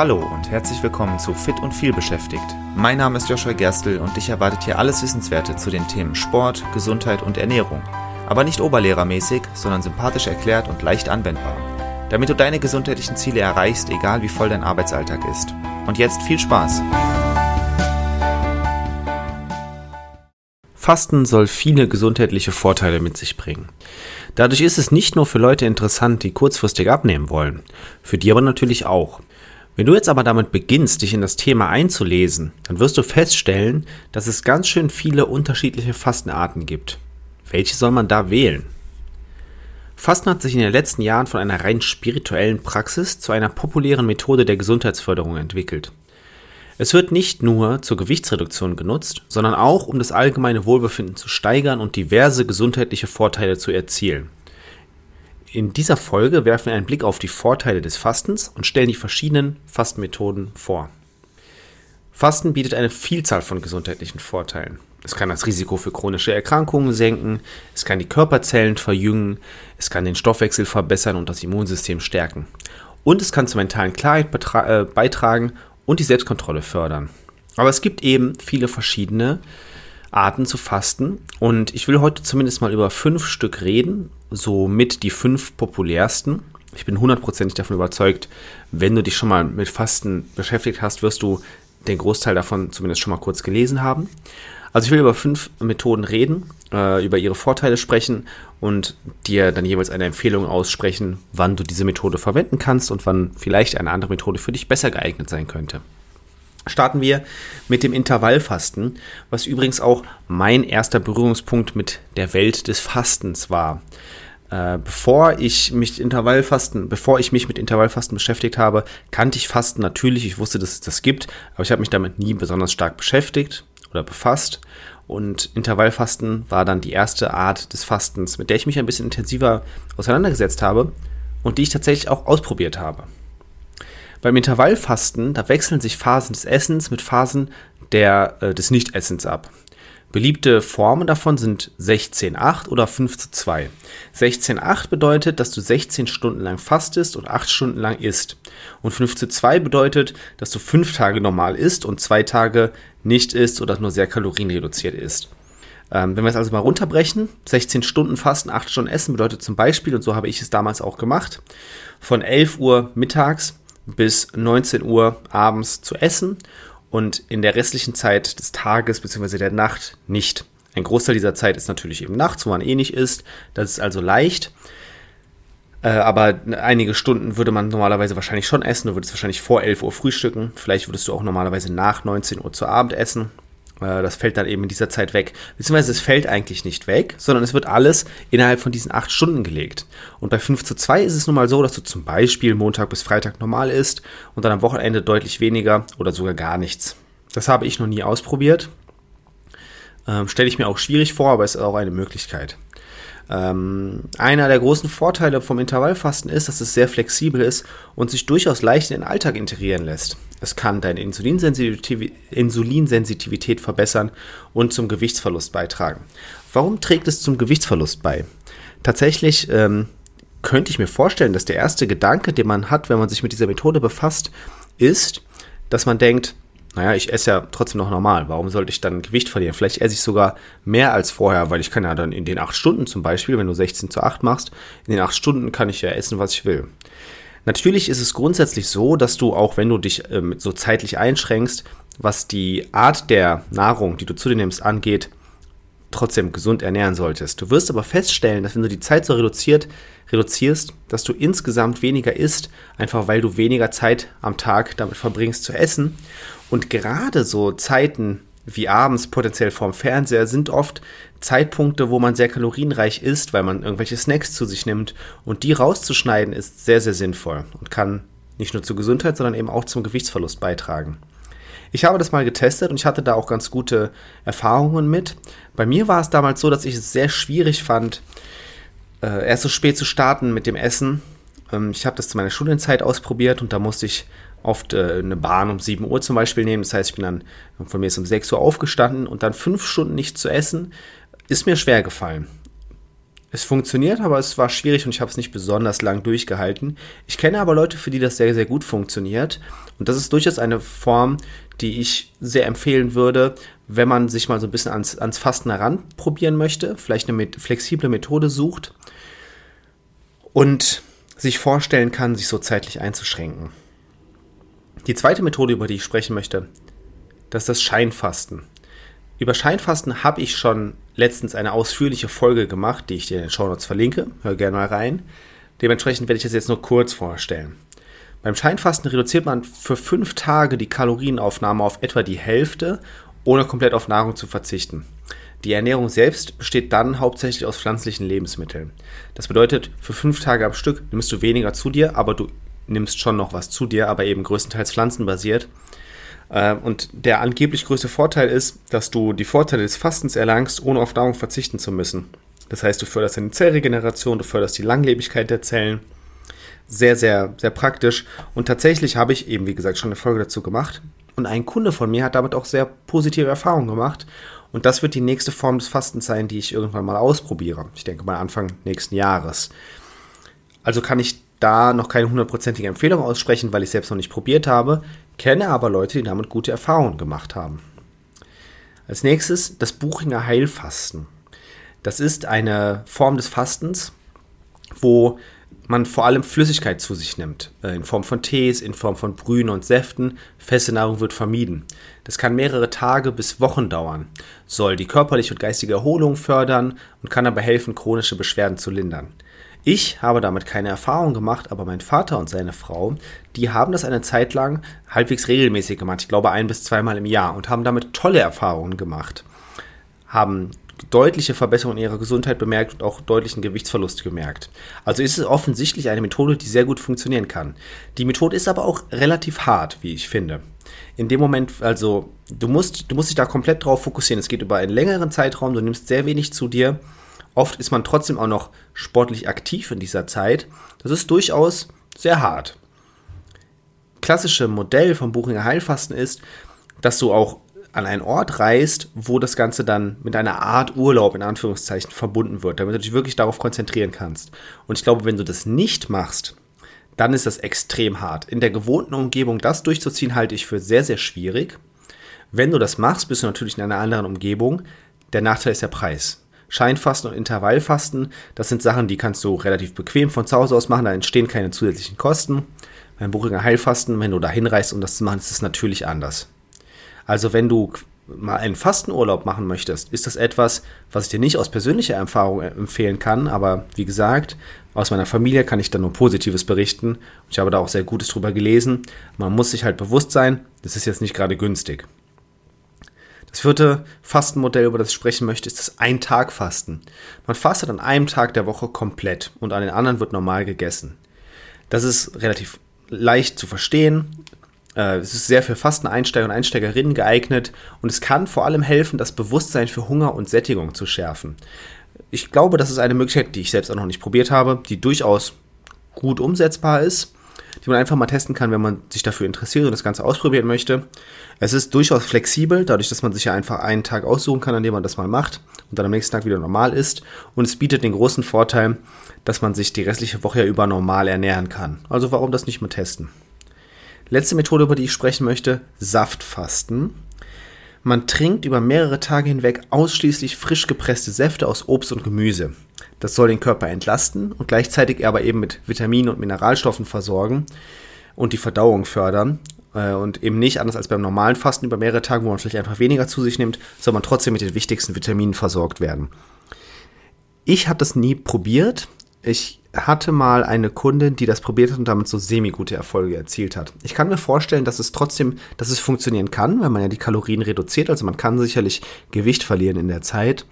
Hallo und herzlich willkommen zu Fit und viel beschäftigt. Mein Name ist Joshua Gerstl und dich erwartet hier alles Wissenswerte zu den Themen Sport, Gesundheit und Ernährung. Aber nicht oberlehrermäßig, sondern sympathisch erklärt und leicht anwendbar. Damit du deine gesundheitlichen Ziele erreichst, egal wie voll dein Arbeitsalltag ist. Und jetzt viel Spaß! Fasten soll viele gesundheitliche Vorteile mit sich bringen. Dadurch ist es nicht nur für Leute interessant, die kurzfristig abnehmen wollen, für die aber natürlich auch. Wenn du jetzt aber damit beginnst, dich in das Thema einzulesen, dann wirst du feststellen, dass es ganz schön viele unterschiedliche Fastenarten gibt. Welche soll man da wählen? Fasten hat sich in den letzten Jahren von einer rein spirituellen Praxis zu einer populären Methode der Gesundheitsförderung entwickelt. Es wird nicht nur zur Gewichtsreduktion genutzt, sondern auch um das allgemeine Wohlbefinden zu steigern und diverse gesundheitliche Vorteile zu erzielen. In dieser Folge werfen wir einen Blick auf die Vorteile des Fastens und stellen die verschiedenen Fastenmethoden vor. Fasten bietet eine Vielzahl von gesundheitlichen Vorteilen. Es kann das Risiko für chronische Erkrankungen senken, es kann die Körperzellen verjüngen, es kann den Stoffwechsel verbessern und das Immunsystem stärken. Und es kann zur mentalen Klarheit äh, beitragen und die Selbstkontrolle fördern. Aber es gibt eben viele verschiedene Arten zu fasten. Und ich will heute zumindest mal über fünf Stück reden, somit die fünf populärsten. Ich bin hundertprozentig davon überzeugt, wenn du dich schon mal mit Fasten beschäftigt hast, wirst du den Großteil davon zumindest schon mal kurz gelesen haben. Also ich will über fünf Methoden reden, äh, über ihre Vorteile sprechen und dir dann jeweils eine Empfehlung aussprechen, wann du diese Methode verwenden kannst und wann vielleicht eine andere Methode für dich besser geeignet sein könnte starten wir mit dem Intervallfasten, was übrigens auch mein erster Berührungspunkt mit der Welt des Fastens war. Äh, bevor ich mich Intervallfasten, bevor ich mich mit Intervallfasten beschäftigt habe, kannte ich Fasten natürlich. Ich wusste, dass es das gibt, aber ich habe mich damit nie besonders stark beschäftigt oder befasst. Und Intervallfasten war dann die erste Art des Fastens, mit der ich mich ein bisschen intensiver auseinandergesetzt habe und die ich tatsächlich auch ausprobiert habe. Beim Intervallfasten, da wechseln sich Phasen des Essens mit Phasen der, äh, des Nichtessens ab. Beliebte Formen davon sind 16-8 oder 5 zu 2. 16-8 bedeutet, dass du 16 Stunden lang fastest und 8 Stunden lang isst. Und 5 zu 2 bedeutet, dass du 5 Tage normal isst und 2 Tage nicht isst oder nur sehr kalorienreduziert isst. Ähm, wenn wir es also mal runterbrechen, 16 Stunden Fasten, 8 Stunden Essen bedeutet zum Beispiel, und so habe ich es damals auch gemacht, von 11 Uhr mittags bis 19 Uhr abends zu essen und in der restlichen Zeit des Tages bzw. der Nacht nicht. Ein Großteil dieser Zeit ist natürlich eben nachts, wo man eh nicht isst. Das ist also leicht. Äh, aber einige Stunden würde man normalerweise wahrscheinlich schon essen. Du würdest wahrscheinlich vor 11 Uhr frühstücken. Vielleicht würdest du auch normalerweise nach 19 Uhr zu Abend essen. Äh, das fällt dann eben in dieser Zeit weg. Beziehungsweise es fällt eigentlich nicht weg, sondern es wird alles innerhalb von diesen acht Stunden gelegt. Und bei 5 zu 2 ist es nun mal so, dass du zum Beispiel Montag bis Freitag normal isst und dann am Wochenende deutlich weniger oder sogar gar nichts. Das habe ich noch nie ausprobiert. Ähm, Stelle ich mir auch schwierig vor, aber es ist auch eine Möglichkeit. Ähm, einer der großen Vorteile vom Intervallfasten ist, dass es sehr flexibel ist und sich durchaus leicht in den Alltag integrieren lässt. Es kann deine Insulinsensitivität verbessern und zum Gewichtsverlust beitragen. Warum trägt es zum Gewichtsverlust bei? Tatsächlich ähm, könnte ich mir vorstellen, dass der erste Gedanke, den man hat, wenn man sich mit dieser Methode befasst, ist, dass man denkt, naja, ich esse ja trotzdem noch normal. Warum sollte ich dann Gewicht verlieren? Vielleicht esse ich sogar mehr als vorher, weil ich kann ja dann in den acht Stunden zum Beispiel, wenn du 16 zu 8 machst, in den acht Stunden kann ich ja essen, was ich will. Natürlich ist es grundsätzlich so, dass du auch, wenn du dich ähm, so zeitlich einschränkst, was die Art der Nahrung, die du zu dir nimmst, angeht, trotzdem gesund ernähren solltest. Du wirst aber feststellen, dass wenn du die Zeit so reduziert, reduzierst, dass du insgesamt weniger isst, einfach weil du weniger Zeit am Tag damit verbringst zu essen. Und gerade so Zeiten wie abends potenziell vorm Fernseher sind oft Zeitpunkte, wo man sehr kalorienreich isst, weil man irgendwelche Snacks zu sich nimmt. Und die rauszuschneiden ist sehr, sehr sinnvoll und kann nicht nur zur Gesundheit, sondern eben auch zum Gewichtsverlust beitragen. Ich habe das mal getestet und ich hatte da auch ganz gute Erfahrungen mit. Bei mir war es damals so, dass ich es sehr schwierig fand, äh, erst so spät zu starten mit dem Essen. Ähm, ich habe das zu meiner Studienzeit ausprobiert und da musste ich oft äh, eine Bahn um 7 Uhr zum Beispiel nehmen. Das heißt, ich bin dann von mir ist um 6 Uhr aufgestanden und dann fünf Stunden nicht zu essen, ist mir schwer gefallen. Es funktioniert, aber es war schwierig und ich habe es nicht besonders lang durchgehalten. Ich kenne aber Leute, für die das sehr, sehr gut funktioniert. Und das ist durchaus eine Form, die ich sehr empfehlen würde, wenn man sich mal so ein bisschen ans, ans Fasten heranprobieren möchte, vielleicht eine met flexible Methode sucht und sich vorstellen kann, sich so zeitlich einzuschränken. Die zweite Methode, über die ich sprechen möchte, das ist das Scheinfasten. Über Scheinfasten habe ich schon letztens eine ausführliche Folge gemacht, die ich dir in den Shownotes verlinke. Hör gerne mal rein. Dementsprechend werde ich das jetzt nur kurz vorstellen. Beim Scheinfasten reduziert man für fünf Tage die Kalorienaufnahme auf etwa die Hälfte, ohne komplett auf Nahrung zu verzichten. Die Ernährung selbst besteht dann hauptsächlich aus pflanzlichen Lebensmitteln. Das bedeutet, für fünf Tage am Stück nimmst du weniger zu dir, aber du nimmst schon noch was zu dir, aber eben größtenteils pflanzenbasiert. Äh, und der angeblich größte Vorteil ist, dass du die Vorteile des Fastens erlangst, ohne auf Nahrung verzichten zu müssen. Das heißt, du förderst eine Zellregeneration, du förderst die Langlebigkeit der Zellen. Sehr, sehr, sehr praktisch. Und tatsächlich habe ich eben, wie gesagt, schon eine Folge dazu gemacht. Und ein Kunde von mir hat damit auch sehr positive Erfahrungen gemacht. Und das wird die nächste Form des Fastens sein, die ich irgendwann mal ausprobiere. Ich denke mal Anfang nächsten Jahres. Also kann ich da noch keine hundertprozentige Empfehlung aussprechen, weil ich selbst noch nicht probiert habe, kenne aber Leute, die damit gute Erfahrungen gemacht haben. Als nächstes das Buchinger Heilfasten. Das ist eine Form des Fastens, wo man vor allem Flüssigkeit zu sich nimmt, äh, in Form von Tees, in Form von Brühen und Säften. Feste Nahrung wird vermieden. Das kann mehrere Tage bis Wochen dauern, soll die körperliche und geistige Erholung fördern und kann dabei helfen, chronische Beschwerden zu lindern. Ich habe damit keine Erfahrung gemacht, aber mein Vater und seine Frau, die haben das eine Zeit lang halbwegs regelmäßig gemacht, ich glaube ein bis zweimal im Jahr und haben damit tolle Erfahrungen gemacht. Haben deutliche Verbesserungen in ihrer Gesundheit bemerkt und auch deutlichen Gewichtsverlust gemerkt. Also ist es offensichtlich eine Methode, die sehr gut funktionieren kann. Die Methode ist aber auch relativ hart, wie ich finde. In dem Moment, also du musst, du musst dich da komplett drauf fokussieren. Es geht über einen längeren Zeitraum, du nimmst sehr wenig zu dir Oft ist man trotzdem auch noch sportlich aktiv in dieser Zeit. Das ist durchaus sehr hart. Klassische Modell vom Buchinger Heilfasten ist, dass du auch an einen Ort reist, wo das Ganze dann mit einer Art Urlaub in Anführungszeichen verbunden wird, damit du dich wirklich darauf konzentrieren kannst. Und ich glaube, wenn du das nicht machst, dann ist das extrem hart. In der gewohnten Umgebung das durchzuziehen, halte ich für sehr, sehr schwierig. Wenn du das machst, bist du natürlich in einer anderen Umgebung. Der Nachteil ist der Preis. Scheinfasten und Intervallfasten, das sind Sachen, die kannst du relativ bequem von zu Hause aus machen, da entstehen keine zusätzlichen Kosten. Beim Buchinger Heilfasten, wenn du da hinreist, um das zu machen, ist es natürlich anders. Also wenn du mal einen Fastenurlaub machen möchtest, ist das etwas, was ich dir nicht aus persönlicher Erfahrung empfehlen kann, aber wie gesagt, aus meiner Familie kann ich da nur Positives berichten. Ich habe da auch sehr Gutes drüber gelesen. Man muss sich halt bewusst sein, das ist jetzt nicht gerade günstig. Das vierte Fastenmodell, über das ich sprechen möchte, ist das Ein-Tag-Fasten. Man fastet an einem Tag der Woche komplett und an den anderen wird normal gegessen. Das ist relativ leicht zu verstehen. Äh, es ist sehr für Fasteneinsteiger und Einsteigerinnen geeignet und es kann vor allem helfen, das Bewusstsein für Hunger und Sättigung zu schärfen. Ich glaube, das ist eine Möglichkeit, die ich selbst auch noch nicht probiert habe, die durchaus gut umsetzbar ist die man einfach mal testen kann, wenn man sich dafür interessiert und das Ganze ausprobieren möchte. Es ist durchaus flexibel, dadurch, dass man sich ja einfach einen Tag aussuchen kann, an dem man das mal macht und dann am nächsten Tag wieder normal ist. Und es bietet den großen Vorteil, dass man sich die restliche Woche ja über normal ernähren kann. Also warum das nicht mal testen? Letzte Methode, über die ich sprechen möchte, Saftfasten. Man trinkt über mehrere Tage hinweg ausschließlich frisch gepresste Säfte aus Obst und Gemüse. Das soll den Körper entlasten und gleichzeitig aber eben mit Vitaminen und Mineralstoffen versorgen und die Verdauung fördern. Äh, und eben nicht anders als beim normalen Fasten über mehrere Tage, wo man vielleicht einfach weniger zu sich nimmt, soll man trotzdem mit den wichtigsten Vitaminen versorgt werden. Ich habe das nie probiert. Ich hatte mal eine Kundin, die das probiert hat und damit so semi-gute Erfolge erzielt hat. Ich kann mir vorstellen, dass es trotzdem, dass es funktionieren kann, weil man ja die Kalorien reduziert. Also man kann sicherlich Gewicht verlieren in der Zeit.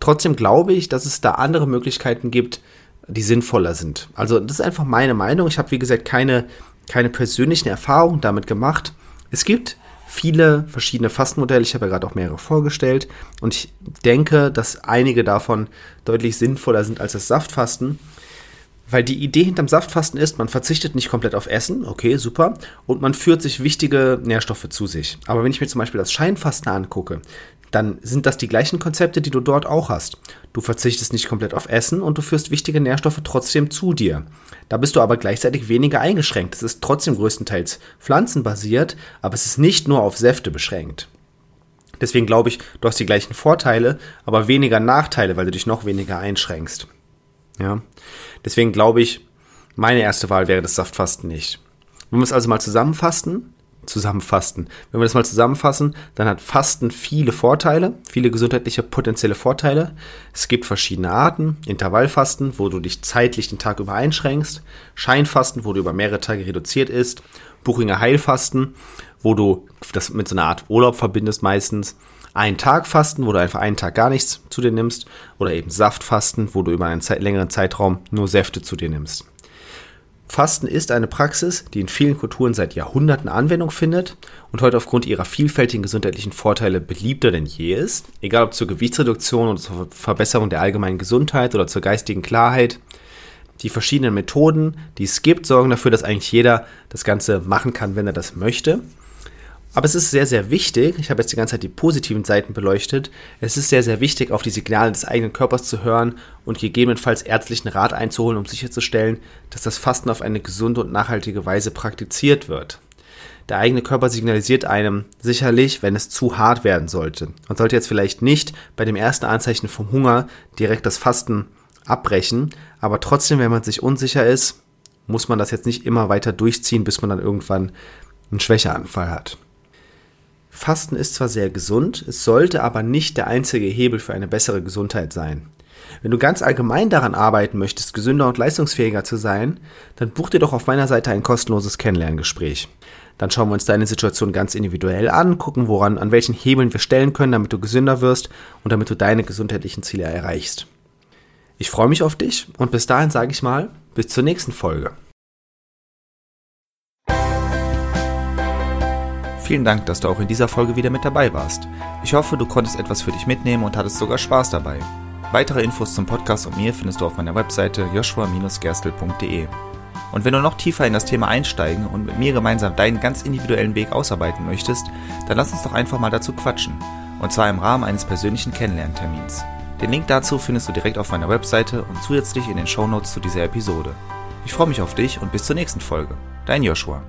Trotzdem glaube ich, dass es da andere Möglichkeiten gibt, die sinnvoller sind. Also das ist einfach meine Meinung. Ich habe, wie gesagt, keine, keine persönlichen Erfahrungen damit gemacht. Es gibt viele verschiedene Fastenmodelle. Ich habe ja gerade auch mehrere vorgestellt. Und ich denke, dass einige davon deutlich sinnvoller sind als das Saftfasten. Weil die Idee hinterm Saftfasten ist, man verzichtet nicht komplett auf Essen, okay, super, und man führt sich wichtige Nährstoffe zu sich. Aber wenn ich mir zum Beispiel das Scheinfasten angucke, dann sind das die gleichen Konzepte, die du dort auch hast. Du verzichtest nicht komplett auf Essen und du führst wichtige Nährstoffe trotzdem zu dir. Da bist du aber gleichzeitig weniger eingeschränkt. Es ist trotzdem größtenteils pflanzenbasiert, aber es ist nicht nur auf Säfte beschränkt. Deswegen glaube ich, du hast die gleichen Vorteile, aber weniger Nachteile, weil du dich noch weniger einschränkst. Ja. Deswegen glaube ich, meine erste Wahl wäre das Saftfasten nicht. Wenn wir es also mal zusammenfassen, zusammenfassen. Wenn wir das mal zusammenfassen, dann hat Fasten viele Vorteile, viele gesundheitliche potenzielle Vorteile. Es gibt verschiedene Arten. Intervallfasten, wo du dich zeitlich den Tag über einschränkst. Scheinfasten, wo du über mehrere Tage reduziert isst. Buchinger Heilfasten, wo du das mit so einer Art Urlaub verbindest meistens. Ein Tag Fasten, wo du einfach einen Tag gar nichts zu dir nimmst. Oder eben Saftfasten, wo du über einen längeren Zeitraum nur Säfte zu dir nimmst. Fasten ist eine Praxis, die in vielen Kulturen seit Jahrhunderten Anwendung findet und heute aufgrund ihrer vielfältigen gesundheitlichen Vorteile beliebter denn je ist, egal ob zur Gewichtsreduktion oder zur Verbesserung der allgemeinen Gesundheit oder zur geistigen Klarheit. Die verschiedenen Methoden, die es gibt, sorgen dafür, dass eigentlich jeder das Ganze machen kann, wenn er das möchte. Aber es ist sehr, sehr wichtig, ich habe jetzt die ganze Zeit die positiven Seiten beleuchtet, es ist sehr, sehr wichtig, auf die Signale des eigenen Körpers zu hören und gegebenenfalls ärztlichen Rat einzuholen, um sicherzustellen, dass das Fasten auf eine gesunde und nachhaltige Weise praktiziert wird. Der eigene Körper signalisiert einem sicherlich, wenn es zu hart werden sollte. Man sollte jetzt vielleicht nicht bei dem ersten Anzeichen vom Hunger direkt das Fasten abbrechen, aber trotzdem, wenn man sich unsicher ist, muss man das jetzt nicht immer weiter durchziehen, bis man dann irgendwann einen Schwächeanfall hat. Fasten ist zwar sehr gesund, es sollte aber nicht der einzige Hebel für eine bessere Gesundheit sein. Wenn du ganz allgemein daran arbeiten möchtest, gesünder und leistungsfähiger zu sein, dann buch dir doch auf meiner Seite ein kostenloses Kennenlerngespräch. Dann schauen wir uns deine Situation ganz individuell an, gucken, woran, an welchen Hebeln wir stellen können, damit du gesünder wirst und damit du deine gesundheitlichen Ziele erreichst. Ich freue mich auf dich und bis dahin sage ich mal, bis zur nächsten Folge. Vielen Dank, dass du auch in dieser Folge wieder mit dabei warst. Ich hoffe, du konntest etwas für dich mitnehmen und hattest sogar Spaß dabei. Weitere Infos zum Podcast und mir findest du auf meiner Webseite joshua-gerstel.de. Und wenn du noch tiefer in das Thema einsteigen und mit mir gemeinsam deinen ganz individuellen Weg ausarbeiten möchtest, dann lass uns doch einfach mal dazu quatschen. Und zwar im Rahmen eines persönlichen Kennenlerntermins. Den Link dazu findest du direkt auf meiner Webseite und zusätzlich in den Shownotes zu dieser Episode. Ich freue mich auf dich und bis zur nächsten Folge. Dein Joshua.